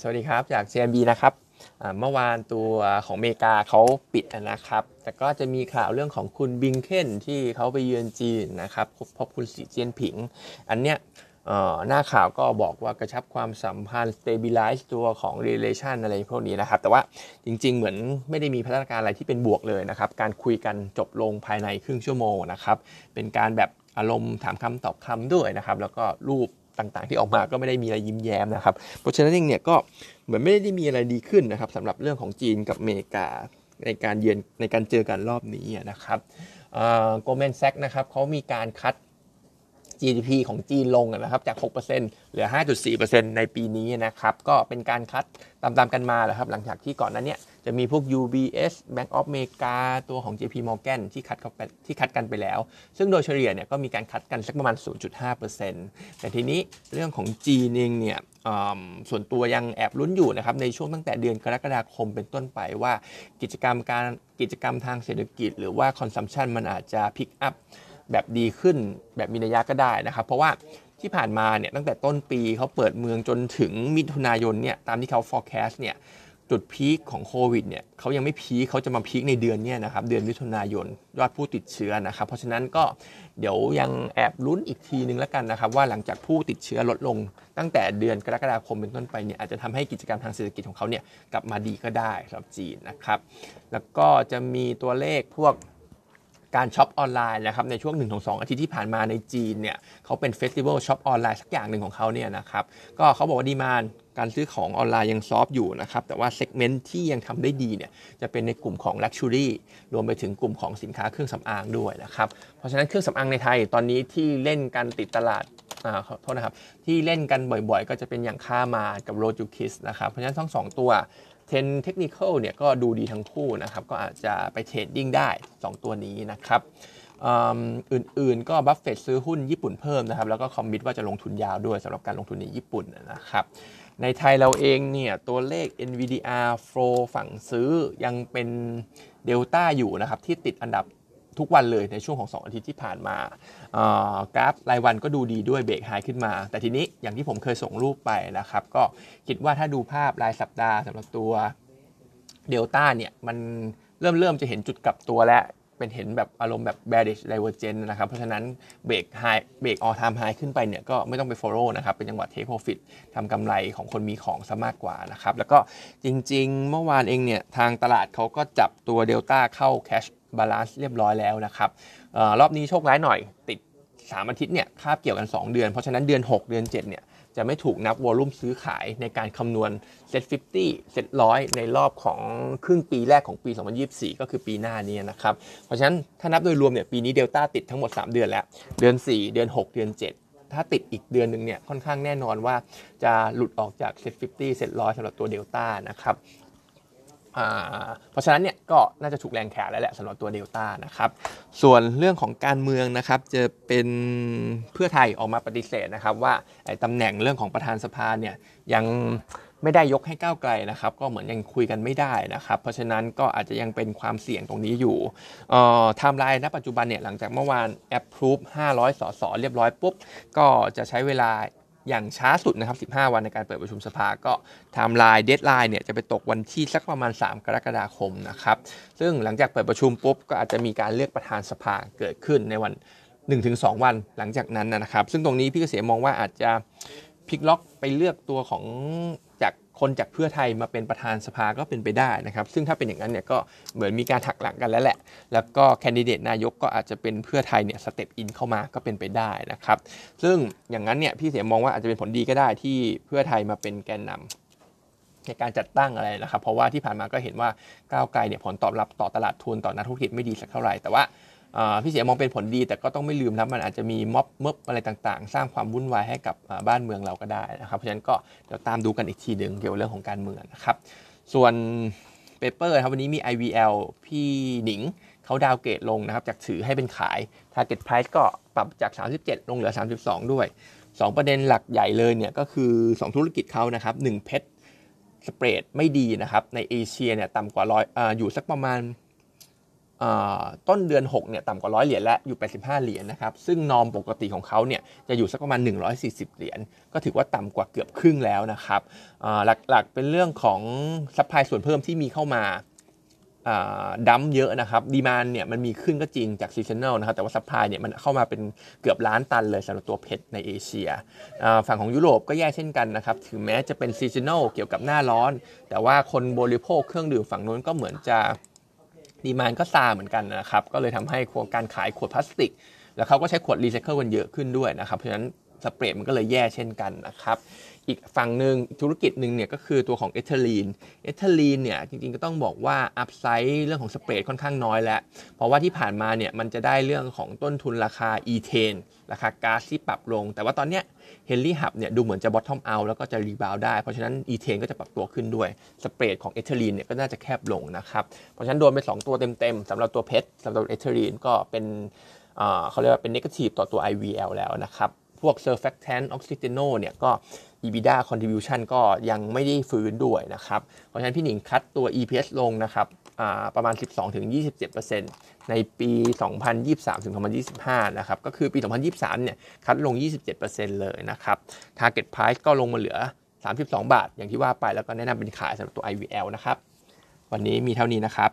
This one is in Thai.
สวัสดีครับ จาก CMB นะครับเมื่อวานตัวของอเมริกาเขาปิดนะครับ แต่ก็จะมีข่าวเรื่องของคุณบิงเคนที่เขาไปเยือนจีนนะครับพบคุณสีเจียนผิง อันเนี้ยหน้าข่าวก็บอกว่ากระชับความสัมพันธ์ stabilize ตัวของ relation อะไรพวกนี้นะครับ แต่ว่าจริงๆ เหมือนไม่ได้มีพัฒนาการอะไรที่เป็นบวกเลยนะครับ การคุยกันจบลงภายในครึ่งชั่วโมงนะครับ เป็นการแบบอารมณ์ถามคำตอบคำด้วยนะครับ แล้วก็รูป ต่างๆ ที่ออกมาก็ไม่ได้มีอะไรยิ้มแย้มนะครับ เพราะฉะนั้นเองเนี่ยก็เหมือนไม่ได้มีอะไรดีขึ้นนะครับสำหรับเรื่องของจีนกับอเมริกาในการเยือนในการเจอกันรอบนี้นะครับโกลแมนแซกนะครับเขามีการคัด GDP ของจีนลงนะครับจาก 6%เหลือ 5.4%ในปีนี้นะครับก็เป็นการคัดตามๆกันมาแหละครับหลังจากที่ก่อนนั้นเนี่ยจะมีพวก UBS Bank of America ตัวของ JP Morgan ที่คัดเขาที่คัดกันไปแล้ว ซึ่งโดยเฉลี่ยเนี่ยก็มีการคัดกันสักประมาณ 0.5%แต่ทีนี้เรื่องของจีนเองเนี่ยส่วนตัวยังแอบลุ้นอยู่นะครับในช่วงตั้งแต่เดือนกรกฎาคมเป็นต้นไปว่ากิจกรรมการกิจกรรมทางเศรษฐกิจ หรือว่า consumption มันอาจจะ pick up แบบดีขึ้นแบบมีนัยยะก็ได้นะครับ เพราะว่าที่ผ่านมาเนี่ยตั้งแต่ต้นปีเขาเปิดเมืองจนถึงมิถุนายนเนี่ยตามที่เขา forecast เนี่ยจุด peak ของโควิดเนี่ยเขายังไม่ peak เขาจะมา peak ในเดือนนี้นะครับเดือนมิถุนายนยอดผู้ติดเชื้อนะครับเพราะฉะนั้นก็เดี๋ยวยังแอบลุ้นอีกทีนึงแล้วกันนะครับว่าหลังจากผู้ติดเชื้อลดลง ตั้งแต่เดือนกรกฎาคมเป็นต้นไปเนี่ยอาจจะทำให้กิจกรรมทางเศรษฐกิจของเขาเนี่ยกลับมาดีก็ได้สำหรับจีนนะครับแล้วก็จะมีตัวเลขพวก การช็อปออนไลน์นะครับในช่วง1 อาทิตย์ที่ผ่านมาในจีนเนี่ยเขาเป็น festival ช็อปออนไลน์สักอย่างหนึ่งของเขาเนี่ยนะครับก็เขาบอกว่า demand การซื้อของออนไลน์ยัง soft อยู่นะครับ แต่ว่า segment ที่ยังทำได้ดีเนี่ยจะเป็นในกลุ่มของ Luxury รวมไปถึงกลุ่มของสินค้าเครื่องสำอางด้วยนะครับ เพราะฉะนั้นเครื่องสำอางในไทยตอนนี้ที่เล่นกันติดตลาดอ่าขอโทษนะครับ ที่เล่นกันบ่อยๆ ก็จะเป็นอย่างคาร์มาร์ทกับโรจูคิสนะครับ เพราะฉะนั้นทั้งสองตัว เทรนด์เทคนิคเนี่ยก็ดูดีทั้งคู่นะครับ ก็อาจจะไป trading ได้ 2 ตัวนี้นะครับอื่นๆ ก็บัฟเฟตซื้อหุ้นญี่ปุ่นเพิ่มนะครับ แล้วก็ commit ว่าจะลงทุนยาวด้วยสำหรับการลงทุนในญี่ปุ่นนะครับ ในไทยเราเองเนี่ย ตัวเลข NVDR flow ฝั่งซื้อยังเป็นเดลต้าอยู่นะครับ ที่ติดอันดับ ทุกวันเลยในช่วงของ 2 อาทิตย์ที่ผ่านมากราฟรายวันก็ดูดีด้วยเบรกไฮขึ้นมา แต่ทีนี้อย่างที่ผมเคยส่งรูปไปนะครับ ก็คิดว่าถ้าดูภาพรายสัปดาห์สำหรับตัวเดลต้าเนี่ยมันเริ่มเริ่มจะเห็นจุดกลับตัวแล้วเป็นเห็นแบบอารมณ์แบบ bearish divergence นะครับ เพราะฉะนั้นเบรกไฮbreak all time high ขึ้นไปเนี่ยก็ไม่ต้องไป follow นะครับ เป็นจังหวะ take profit ทำกำไรของคนมีของซะมากกว่านะครับ แล้วก็จริงๆ เมื่อวานเองเนี่ย ทางตลาดเขาก็จับตัวเดลต้าเข้า cash บาลานซ์เรียบร้อยแล้วนะครับ เออรอบนี้โชคร้ายหน่อยติด 3 อาทิตย์เนี่ยคาบเกี่ยวกัน 2 เดือน เพราะฉะนั้นเดือน 6 เดือน 7 เนี่ยจะไม่ถูกนับ volume ซื้อขายในการคำนวณ SET50 SET ร้อยในรอบของครึ่งปีแรกของปี 2024 ก็คือปีหน้านี้นะครับ เพราะฉะนั้นถ้านับโดยรวมเนี่ยปีนี้เดลต้าติดทั้งหมด 3 เดือนแล้ว เดือน 4 เดือน 6 เดือน 7 ถ้าติดอีกเดือนหนึ่งเนี่ยค่อนข้างแน่นอนว่าจะหลุดออกจากเซ็ต50เซ็ตร้อยสำหรับตัวเดลต้านะครับ เพราะฉะนั้นเนี่ยก็น่าจะถูกแรงแขนแล้วแหละสำหรับตัวเดลต้านะครับ ส่วนเรื่องของการเมืองนะครับจะเป็นเพื่อไทยออกมาปฏิเสธนะครับ ว่าตำแหน่งเรื่องของประธานสภาเนี่ยยังไม่ได้ยกให้ก้าวไกลนะครับ ก็เหมือนยังคุยกันไม่ได้นะครับ เพราะฉะนั้นก็อาจจะยังเป็นความเสี่ยงตรงนี้อยู่ไทม์ไลน์ณปัจจุบันเนี่ยหลังจากเมื่อวาน approve 500สสเรียบร้อยปุ๊บก็จะใช้เวลา อย่างช้าสุดนะครับ 15 วันในการเปิดประชุมสภาก็ timeline deadline เนี่ยจะไปตกวันที่สักประมาณ 3 กรกฎาคมนะครับซึ่งหลังจากเปิดประชุมปุ๊บก็อาจจะมีการเลือกประธานสภาเกิดขึ้นในวัน 1-2 วันหลังจากนั้นนะครับ ซึ่งตรงนี้พี่เกษมมองว่าอาจจะพลิกล็อกไปเลือกตัวของจาก คนจากเพื่อไทยมาเป็นประธานสภาก็เป็นไปได้นะครับ ซึ่งถ้าเป็นอย่างนั้นเนี่ยก็เหมือนมีการหักหลังกันแล้วแหละ แล้วก็แคนดิเดตนายกก็อาจจะเป็นเพื่อไทยเนี่ย step in เข้ามาก็เป็นไปได้นะครับ ซึ่งอย่างนั้นเนี่ยพี่เกษมมองว่าอาจจะเป็นผลดีก็ได้ที่เพื่อไทยมาเป็นแกนนำในการจัดตั้งอะไรนะครับ เพราะว่าที่ผ่านมาก็เห็นว่าก้าวไกลเนี่ยผลตอบรับต่อตลาดทุนต่อนักธุรกิจไม่ดีสักเท่าไหร่แต่ว่า พี่เกษมมองเป็นผลดี แต่ก็ต้องไม่ลืมนะมันอาจจะมีม็อบเมบอะไรต่างๆ สร้างความวุ่นวายให้กับบ้านเมืองเราก็ได้นะครับเพราะฉะนั้นก็เดี๋ยวตามดูกันอีกทีหนึ่งเกี่ยวกับเรื่องของการเมืองนะครับส่วนเปเปอร์ครับวันนี้มี IVL พี่หนิงเขาดาวเกตลงนะครับจากถือให้เป็นขาย Target Price ก็ปรับจาก 37 ลงเหลือ 32 ด้วย 2 ประเด็นหลักใหญ่เลยเนี่ยก็คือ 2 ธุรกิจเขานะครับ1เพชรสเปรดไม่ดีนะครับในเอเชียเนี่ยต่ำกว่าร้อยออยู่สักประมาณ ต้นเดือน 6 เนี่ยต่ำกว่าร้อยเหรียญและอยู่ 85 เหรียญนะครับ ซึ่งนอมปกติของเขาเนี่ยจะอยู่สักประมาณ 140 เหรียญ ก็ถือว่าต่ำกว่าเกือบครึ่งแล้วนะครับหลักๆเป็นเรื่องของ supply ส่วนเพิ่มที่มีเข้ามา dump เยอะนะครับ demand เนี่ยมันมีขึ้นก็จริงจาก seasonal นะครับแต่ว่า supply เนี่ยมันเข้ามาเป็นเกือบล้านตันเลยสำหรับตัว PET ในเอเชียฝั่งของยุโรปก็แย่เช่นกันนะครับถึงแม้จะเป็น seasonal เกี่ยวกับหน้าร้อน แต่ว่าคนบริโภคเครื่องดื่มฝั่งนู้นก็เหมือนจะ demand ก็ซาเหมือนกันนะครับ ก็เลยทำให้การขายขวดพลาสติก แล้วเขาก็ใช้ขวดรีไซเคิลกันเยอะขึ้นด้วยนะครับ เพราะฉะนั้น spread มันก็เลยแย่เช่นกันนะครับ อีกฝั่งหนึ่งธุรกิจหนึ่งเนี่ยก็คือตัวของ ethylene ethylene เนี่ยจริงๆก็ต้องบอกว่า upside เรื่องของ spread ค่อนข้างน้อยแล้ว เพราะว่าที่ผ่านมาเนี่ยมันจะได้เรื่องของต้นทุนราคา ethane ราคาก๊าซที่ปรับลง แต่ว่าตอนเนี้ย Henry Hub เนี่ยดูเหมือนจะ bottom out แล้วก็จะ rebound ได้ เพราะฉะนั้น ethane ก็จะปรับตัวขึ้นด้วย spread ของ ethylene เนี่ยก็น่าจะแคบลงนะครับ เพราะฉะนั้นโดนไป 2 ตัวเต็มๆสำหรับตัว PET สำหรับ ethylene ก็เป็นเขาเรียกว่าเป็น negative ต่อตัว IVL แล้วนะครับ พวก surfactant Oxiteno เนี่ยก็ EBITDA contribution ก็ยังไม่ได้ฟื้นด้วยนะครับ เพราะฉะนั้นพี่หนิง cut ตัว EPS ลงนะครับประมาณ 12-27%ในปี 2023-2025 นะครับ ก็คือปี 2023 เนี่ย cut ลง 27%เลยนะครับ Target Price ก็ลงมาเหลือ 32 บาท อย่างที่ว่าไปแล้วก็แนะนำเป็นขายสำหรับตัว IVL นะครับ วันนี้มีเท่านี้นะครับ